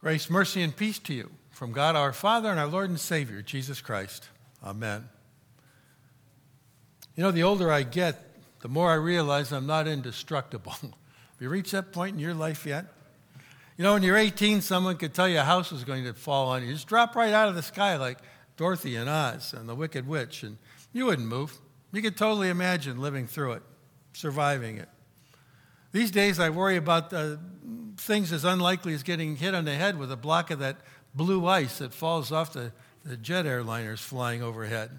Grace, mercy, and peace to you from God our Father and our Lord and Savior, Jesus Christ. Amen. You know, the older I get, the more I realize I'm not indestructible. Have you reached that point in your life yet? You know, when you're 18, someone could tell you a house was going to fall on you. Just drop right out of the sky like Dorothy and Oz and the Wicked Witch, and you wouldn't move. You could totally imagine living through it, surviving it. These days, I worry about uh, things as unlikely as getting hit on the head with a block of that blue ice that falls off the, the jet airliners flying overhead.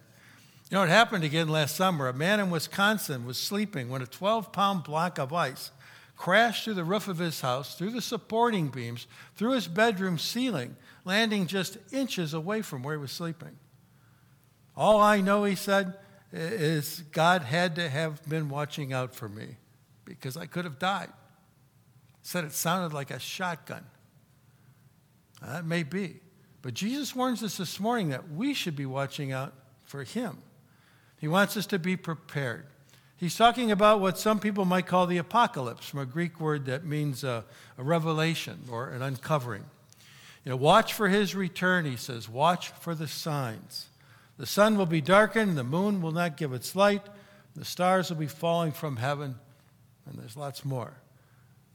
You know, it happened again last summer. A man in Wisconsin was sleeping when a 12 pound block of ice crashed through the roof of his house, through the supporting beams, through his bedroom ceiling, landing just inches away from where he was sleeping. All I know, he said, is God had to have been watching out for me because I could have died. Said it sounded like a shotgun. That may be. But Jesus warns us this morning that we should be watching out for him. He wants us to be prepared. He's talking about what some people might call the apocalypse, from a Greek word that means a, a revelation or an uncovering. You know, watch for his return, he says. Watch for the signs. The sun will be darkened, the moon will not give its light, the stars will be falling from heaven, and there's lots more.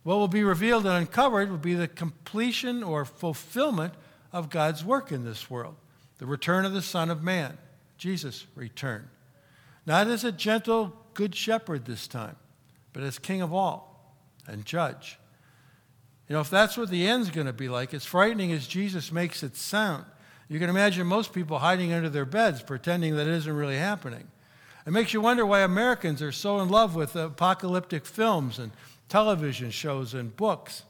What will be revealed and uncovered will be the completion or fulfillment of God's work in this world, the return of the Son of Man, Jesus' return. Not as a gentle, good shepherd this time, but as king of all and judge. You know, if that's what the end's going to be like, as frightening as Jesus makes it sound, you can imagine most people hiding under their beds, pretending that it isn't really happening. It makes you wonder why Americans are so in love with apocalyptic films and television shows and books.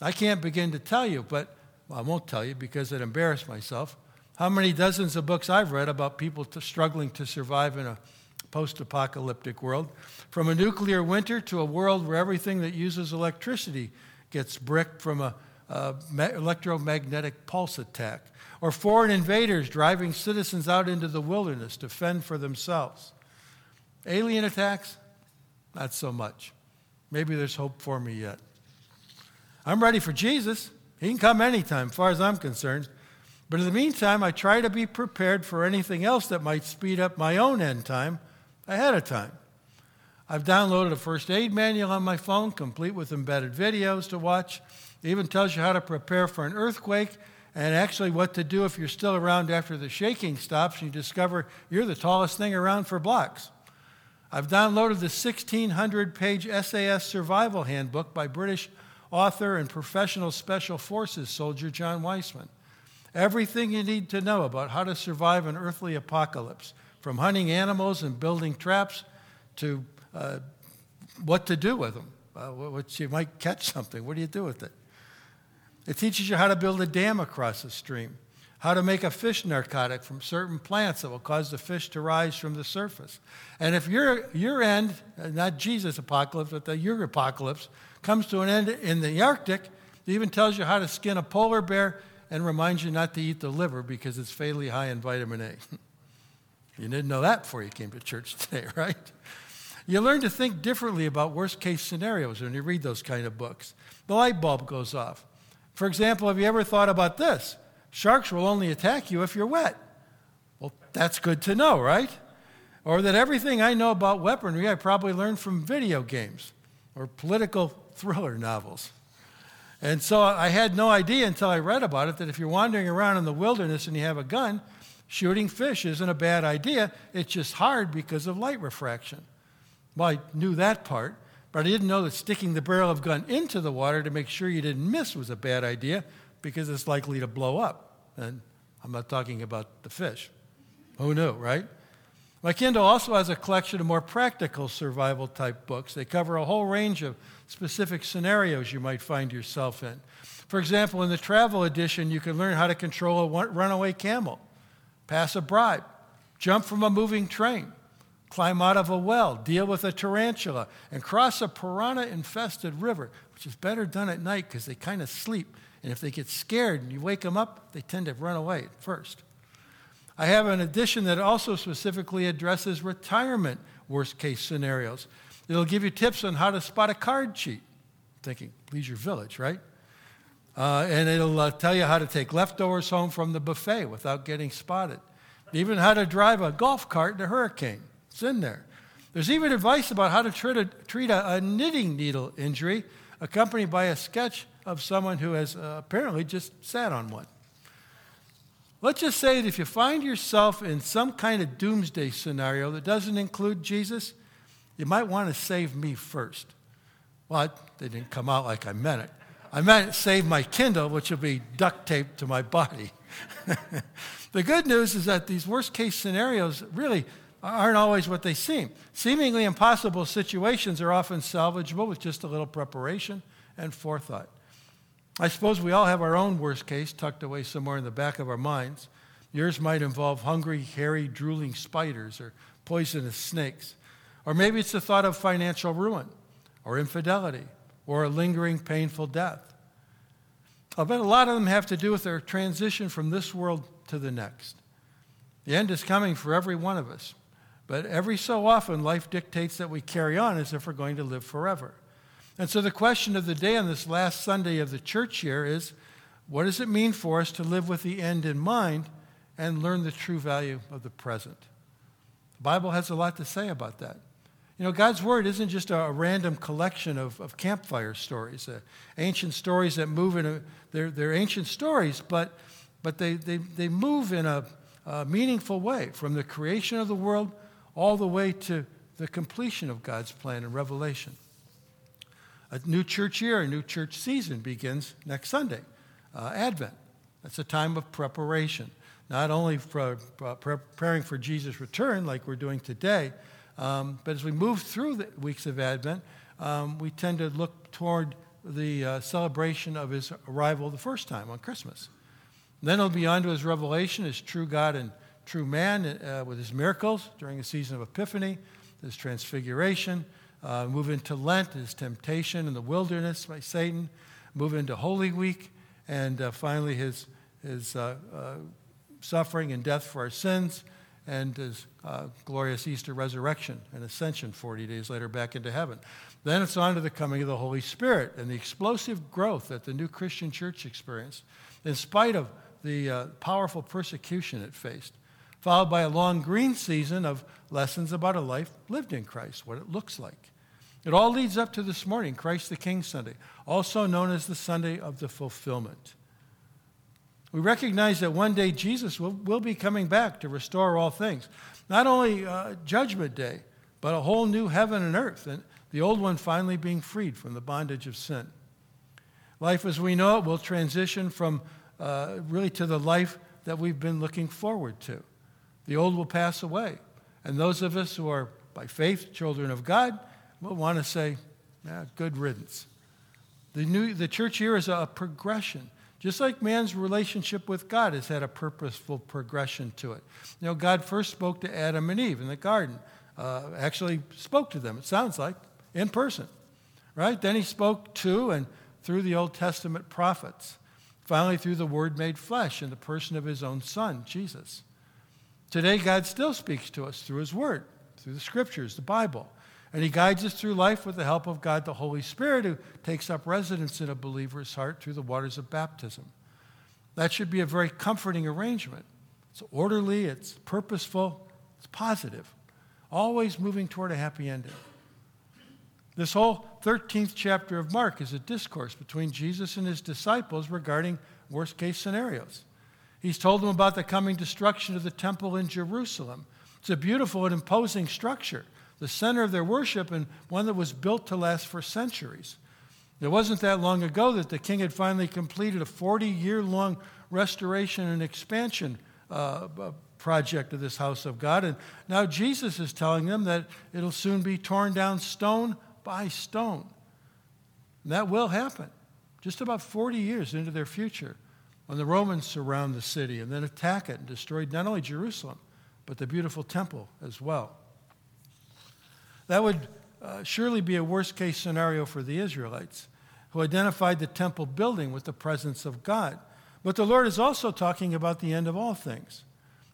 I can't begin to tell you, but well, I won't tell you because it embarrassed myself. How many dozens of books I've read about people struggling to survive in a post apocalyptic world. From a nuclear winter to a world where everything that uses electricity gets bricked from a, a electromagnetic pulse attack. Or foreign invaders driving citizens out into the wilderness to fend for themselves. Alien attacks? Not so much. Maybe there's hope for me yet. I'm ready for Jesus. He can come anytime, as far as I'm concerned. But in the meantime, I try to be prepared for anything else that might speed up my own end time ahead of time. I've downloaded a first aid manual on my phone, complete with embedded videos to watch. It even tells you how to prepare for an earthquake and actually what to do if you're still around after the shaking stops and you discover you're the tallest thing around for blocks. I've downloaded the 1,600 page SAS Survival Handbook by British author and professional Special Forces soldier John Wiseman. Everything you need to know about how to survive an earthly apocalypse, from hunting animals and building traps to uh, what to do with them. Uh, what, you might catch something. What do you do with it? It teaches you how to build a dam across a stream how to make a fish narcotic from certain plants that will cause the fish to rise from the surface. And if your, your end, not Jesus' apocalypse, but the your apocalypse, comes to an end in the Arctic, it even tells you how to skin a polar bear and reminds you not to eat the liver because it's fatally high in vitamin A. you didn't know that before you came to church today, right? You learn to think differently about worst case scenarios when you read those kind of books. The light bulb goes off. For example, have you ever thought about this? Sharks will only attack you if you're wet. Well, that's good to know, right? Or that everything I know about weaponry I probably learned from video games or political thriller novels. And so I had no idea until I read about it that if you're wandering around in the wilderness and you have a gun, shooting fish isn't a bad idea. It's just hard because of light refraction. Well, I knew that part, but I didn't know that sticking the barrel of gun into the water to make sure you didn't miss was a bad idea because it's likely to blow up. And I'm not talking about the fish. Who knew, right? My Kindle also has a collection of more practical survival type books. They cover a whole range of specific scenarios you might find yourself in. For example, in the travel edition, you can learn how to control a runaway camel, pass a bribe, jump from a moving train, climb out of a well, deal with a tarantula, and cross a piranha infested river, which is better done at night because they kind of sleep and if they get scared and you wake them up, they tend to run away at first. I have an edition that also specifically addresses retirement worst case scenarios. It'll give you tips on how to spot a card cheat. thinking, Leisure Village, right? Uh, and it'll uh, tell you how to take leftovers home from the buffet without getting spotted. Even how to drive a golf cart in a hurricane. It's in there. There's even advice about how to treat a, treat a, a knitting needle injury, accompanied by a sketch of someone who has uh, apparently just sat on one. Let's just say that if you find yourself in some kind of doomsday scenario that doesn't include Jesus, you might want to save me first. Well, they didn't come out like I meant it. I meant save my Kindle, which will be duct taped to my body. the good news is that these worst case scenarios really aren't always what they seem. Seemingly impossible situations are often salvageable with just a little preparation and forethought. I suppose we all have our own worst case tucked away somewhere in the back of our minds. Yours might involve hungry, hairy, drooling spiders or poisonous snakes. Or maybe it's the thought of financial ruin or infidelity or a lingering, painful death. I bet a lot of them have to do with their transition from this world to the next. The end is coming for every one of us. But every so often, life dictates that we carry on as if we're going to live forever. And so the question of the day on this last Sunday of the church year is what does it mean for us to live with the end in mind and learn the true value of the present? The Bible has a lot to say about that. You know, God's Word isn't just a, random collection of, of campfire stories, uh, ancient stories that move in a, they're, they're ancient stories, but, but they, they, they move in a, a meaningful way from the creation of the world all the way to the completion of God's plan in Revelation. A new church year, a new church season begins next Sunday, uh, Advent. That's a time of preparation, not only for uh, preparing for Jesus' return, like we're doing today, um, but as we move through the weeks of Advent, um, we tend to look toward the uh, celebration of his arrival the first time on Christmas. And then it'll be on to his revelation as true God and true man uh, with his miracles during the season of Epiphany, his transfiguration, uh, move into Lent, his temptation in the wilderness by Satan, move into Holy Week, and uh, finally his, his uh, uh, suffering and death for our sins, and his uh, glorious Easter resurrection and ascension 40 days later back into heaven. Then it's on to the coming of the Holy Spirit and the explosive growth that the new Christian church experienced, in spite of the powerful persecution it faced followed by a long green season of lessons about a life lived in Christ, what it looks like. It all leads up to this morning, Christ the King Sunday, also known as the Sunday of the Fulfillment. We recognize that one day Jesus will, will be coming back to restore all things. Not only uh, Judgment Day, but a whole new heaven and earth, and the old one finally being freed from the bondage of sin. Life as we know it will transition from uh, really to the life that we've been looking forward to. The old will pass away. And those of us who are, by faith, children of God, will want to say, yeah, good riddance. The, new, the church year is a progression. Just like man's relationship with God has had a purposeful progression to it. You know, God first spoke to Adam and Eve in the garden, uh, actually spoke to them, it sounds like, in person, right? Then he spoke to and through the Old Testament prophets. Finally, through the Word made flesh in the person of his own Son, Jesus. Today, God still speaks to us through His Word, through the Scriptures, the Bible. And He guides us through life with the help of God, the Holy Spirit, who takes up residence in a believer's heart through the waters of baptism. That should be a very comforting arrangement. It's orderly, it's purposeful, it's positive, always moving toward a happy ending. This whole 13th chapter of Mark is a discourse between Jesus and his disciples regarding worst case scenarios. He's told them about the coming destruction of the temple in Jerusalem. It's a beautiful and imposing structure, the center of their worship, and one that was built to last for centuries. It wasn't that long ago that the king had finally completed a 40 year long restoration and expansion uh, uh, project of this house of God. And now Jesus is telling them that it'll soon be torn down stone by stone. And that will happen just about 40 years into their future when the Romans surround the city and then attack it and destroy not only Jerusalem, but the beautiful temple as well. That would uh, surely be a worst case scenario for the Israelites, who identified the temple building with the presence of God. But the Lord is also talking about the end of all things.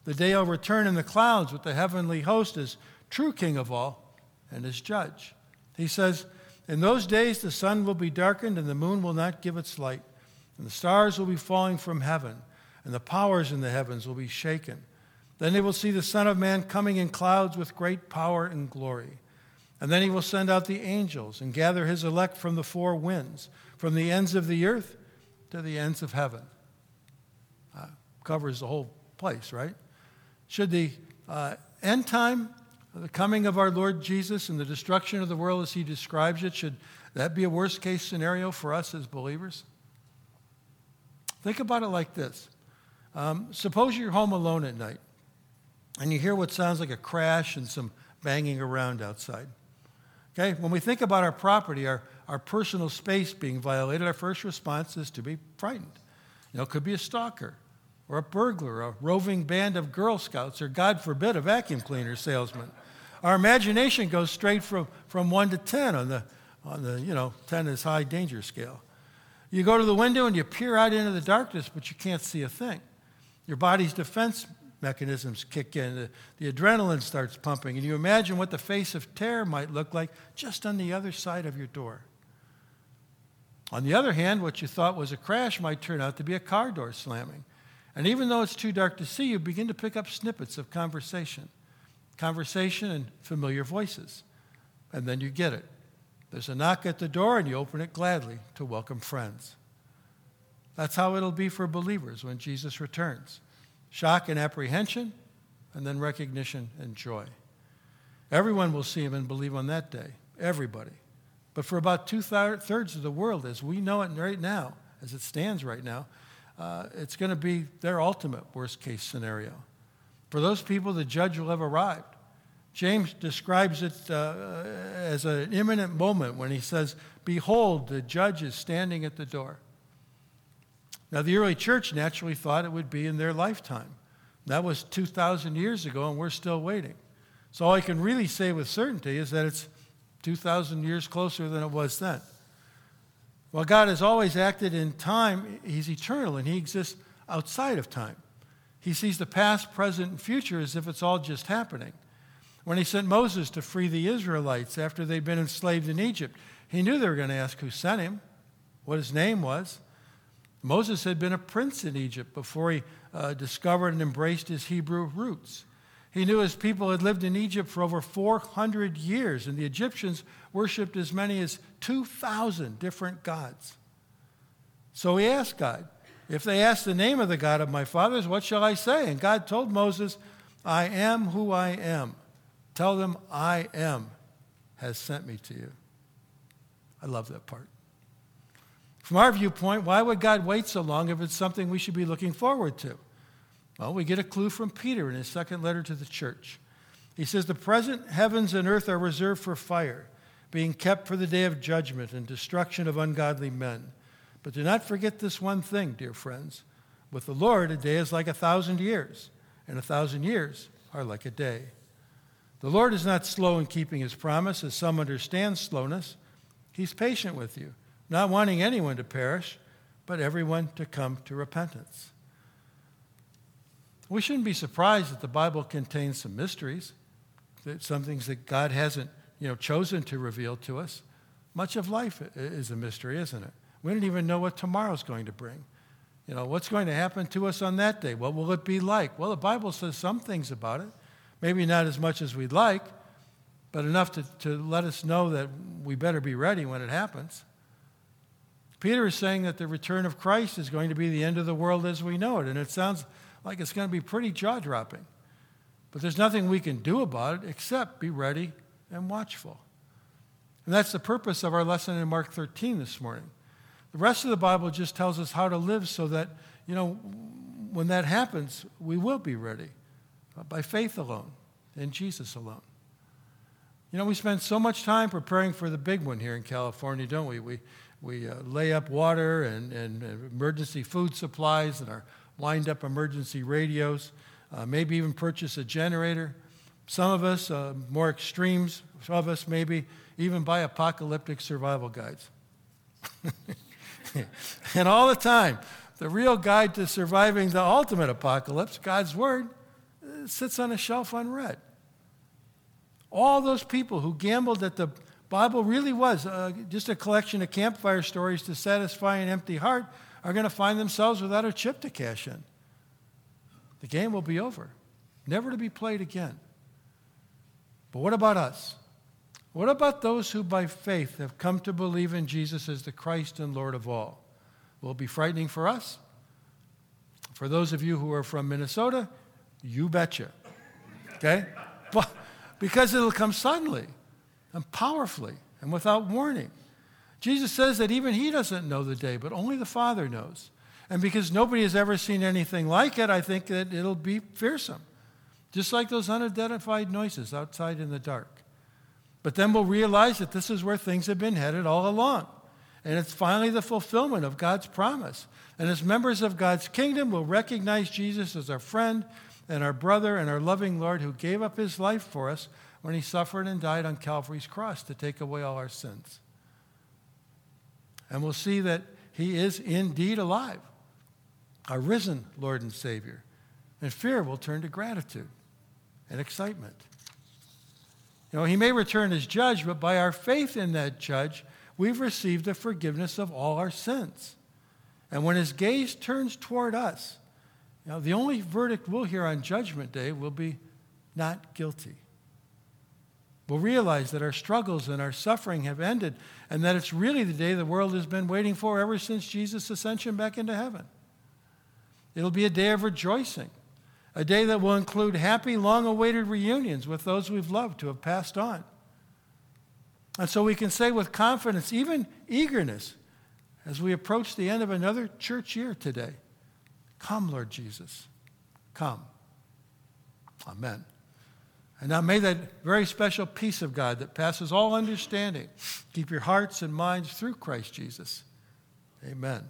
The day he'll return in the clouds with the heavenly host as true king of all and as judge. He says, In those days the sun will be darkened and the moon will not give its light and the stars will be falling from heaven, and the powers in the heavens will be shaken. Then they will see the Son of Man coming in clouds with great power and glory. And then he will send out the angels and gather his elect from the four winds, from the ends of the earth to the ends of heaven. Uh, covers the whole place, right? Should the uh, end time, the coming of our Lord Jesus and the destruction of the world as he describes it, should that be a worst case scenario for us as believers? Think about it like this um, Suppose you're home alone at night and you hear what sounds like a crash and some banging around outside. Okay, when we think about our property, our, our personal space being violated, our first response is to be frightened. You know, it could be a stalker or a burglar, a roving band of Girl Scouts, or God forbid, a vacuum cleaner salesman. Our imagination goes straight from, from 1 to 10 on the, on the, you know, 10 is high danger scale. You go to the window and you peer out into the darkness, but you can't see a thing. Your body's defense mechanisms kick in, the, the, adrenaline starts pumping, and you imagine what the face of terror might look like just on the other side of your door. On the other hand, what you thought was a crash might turn out to be a car door slamming. And even though it's too dark to see, you begin to pick up snippets of conversation conversation and familiar voices. And then you get it. There's a knock at the door, and you open it gladly to welcome friends. That's how it'll be for believers when Jesus returns shock and apprehension, and then recognition and joy. Everyone will see him and believe on that day. Everybody. But for about two thirds of the world, as we know it right now, as it stands right now, uh, it's going to be their ultimate worst case scenario. For those people, the judge will have arrived. James describes it uh, as an imminent moment when he says, Behold, the judge is standing at the door. Now, the early church naturally thought it would be in their lifetime. That was 2,000 years ago, and we're still waiting. So, all I can really say with certainty is that it's 2,000 years closer than it was then. Well, God has always acted in time, He's eternal, and He exists outside of time. He sees the past, present, and future as if it's all just happening. When he sent Moses to free the Israelites after they'd been enslaved in Egypt, he knew they were going to ask who sent him, what his name was. Moses had been a prince in Egypt before he uh, discovered and embraced his Hebrew roots. He knew his people had lived in Egypt for over 400 years, and the Egyptians worshiped as many as 2,000 different gods. So he asked God, If they ask the name of the God of my fathers, what shall I say? And God told Moses, I am who I am. Tell them, I am has sent me to you. I love that part. From our viewpoint, why would God wait so long if it's something we should be looking forward to? Well, we get a clue from Peter in his second letter to the church. He says, The present heavens and earth are reserved for fire, being kept for the day of judgment and destruction of ungodly men. But do not forget this one thing, dear friends. With the Lord, a day is like a thousand years, and a thousand years are like a day. The Lord is not slow in keeping his promise, as some understand slowness. He's patient with you not wanting anyone to perish, but everyone to come to repentance. We shouldn't be surprised that the Bible contains some mysteries, some things that God hasn't you know, chosen to reveal to us. Much of life is a mystery, isn't it? We don't even know what tomorrow's going to bring. You know, what's going to happen to us on that day? What will it be like? Well, the Bible says some things about it. Maybe not as much as we'd like, but enough to, to let us know that we better be ready when it happens. Peter is saying that the return of Christ is going to be the end of the world as we know it, and it sounds like it's going to be pretty jaw dropping. But there's nothing we can do about it except be ready and watchful. And that's the purpose of our lesson in Mark 13 this morning. The rest of the Bible just tells us how to live so that, you know, when that happens, we will be ready by faith alone, in Jesus alone. You know, we spend so much time preparing for the big one here in California, don't we? We, we uh, lay up water and, and, emergency food supplies and our wind up emergency radios, uh, maybe even purchase a generator. Some of us, uh, more extremes, some of us maybe even buy apocalyptic survival guides. and all the time, the real guide to surviving the ultimate apocalypse, God's Word, uh, sits on a shelf unread. All those people who gambled that the Bible really was uh, just a collection of campfire stories to satisfy an empty heart are going to find themselves without a chip to cash in. The game will be over, never to be played again. But what about us? What about those who by faith have come to believe in Jesus as the Christ and Lord of all? Will it be frightening for us? For those of you who are from Minnesota, you betcha. Okay? But because it'll come suddenly and powerfully and without warning. Jesus says that even he doesn't know the day, but only the Father knows. And because nobody has ever seen anything like it, I think that it'll be fearsome. Just like those unidentified noises outside in the dark. But then we'll realize that this is where things have been headed all along. And it's finally the fulfillment of God's promise. And as members of God's kingdom, we'll recognize Jesus as our friend and our brother and our loving Lord who gave up his life for us when he suffered and died on Calvary's cross to take away all our sins. And we'll see that he is indeed alive, our risen Lord and Savior. And fear will turn to gratitude and excitement. You know, he may return as judge, but by our faith in that judge, we've received the forgiveness of all our sins. And when his gaze turns toward us, know, the only verdict we'll hear on Judgment Day will be not guilty. We'll realize that our struggles and our suffering have ended, and that it's really the day the world has been waiting for ever since Jesus' ascension back into heaven. It'll be a day of rejoicing a day that will include happy, long awaited reunions with those we've loved who have passed on. And so we can say with confidence, even eagerness, as we approach the end of another church year today Come, Lord Jesus, come. Amen. And now may that very special peace of God that passes all understanding keep your hearts and minds through Christ Jesus. Amen.